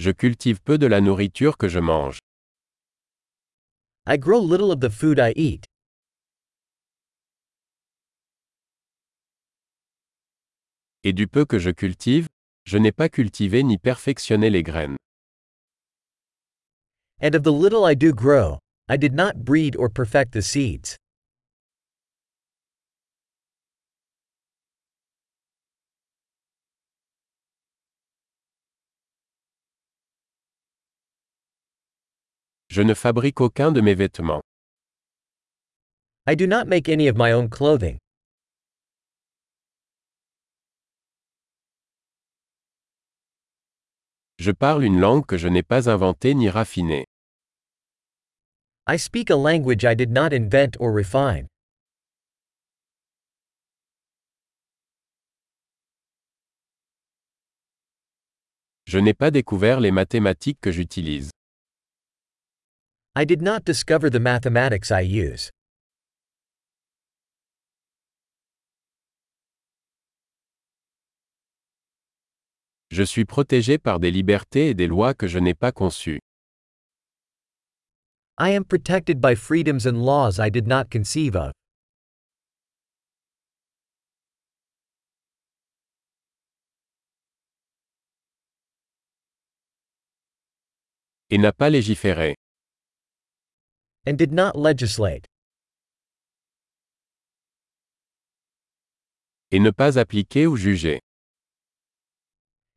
Je cultive peu de la nourriture que je mange. I grow little of the food I eat. Et du peu que je cultive, je n'ai pas cultivé ni perfectionné les graines. And of the little I do grow, I did not breed or perfect the seeds. Je ne fabrique aucun de mes vêtements. I do not make any of my own clothing. Je parle une langue que je n'ai pas inventée ni raffinée. I speak a language I did not invent or refine. Je n'ai pas découvert les mathématiques que j'utilise. I did not discover the mathematics I use. Je suis protégé par des libertés et des lois que je n'ai pas conçues. I am protected by freedoms and laws I did not conceive of. Et n'a pas légiféré. And did not legislate. Et ne pas appliquer ou juger.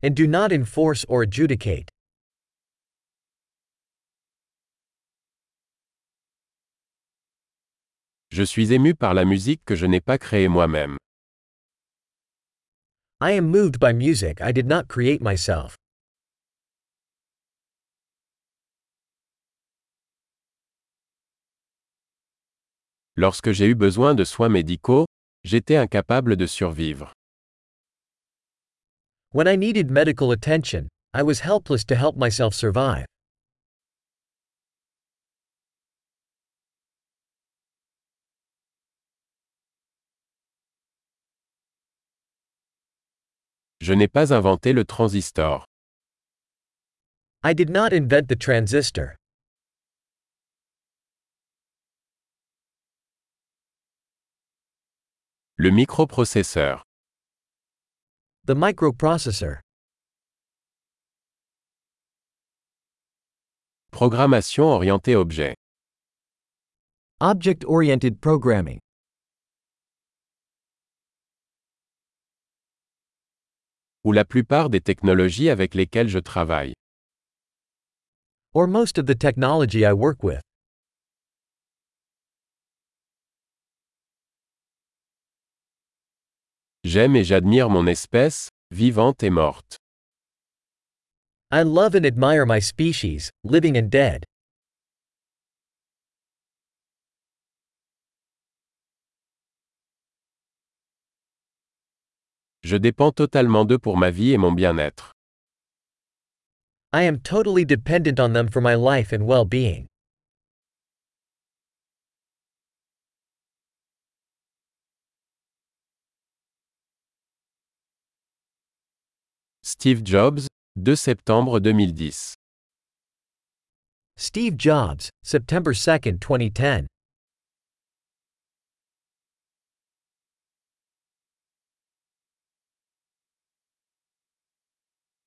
and do not enforce or adjudicate. Je suis ému par la musique que je n'ai pas créée moi-même. I am moved by music I did not create myself. Lorsque j'ai eu besoin de soins médicaux, j'étais incapable de survivre. When I needed medical attention, I was helpless to help myself survive. Je n'ai pas inventé le transistor. I did not invent the transistor. Le microprocesseur. The microprocessor. Programmation orientée objet. Object oriented programming. Ou la plupart des technologies avec lesquelles je travaille. Or most of the technology I work with. J'aime et j'admire mon espèce, vivante et morte. I love and admire my species, living and dead. Je dépends totalement d'eux pour ma vie et mon bien-être. I am totally dependent on them for my life and well Steve Jobs, 2 septembre 2010. Steve Jobs, September 2, 2010.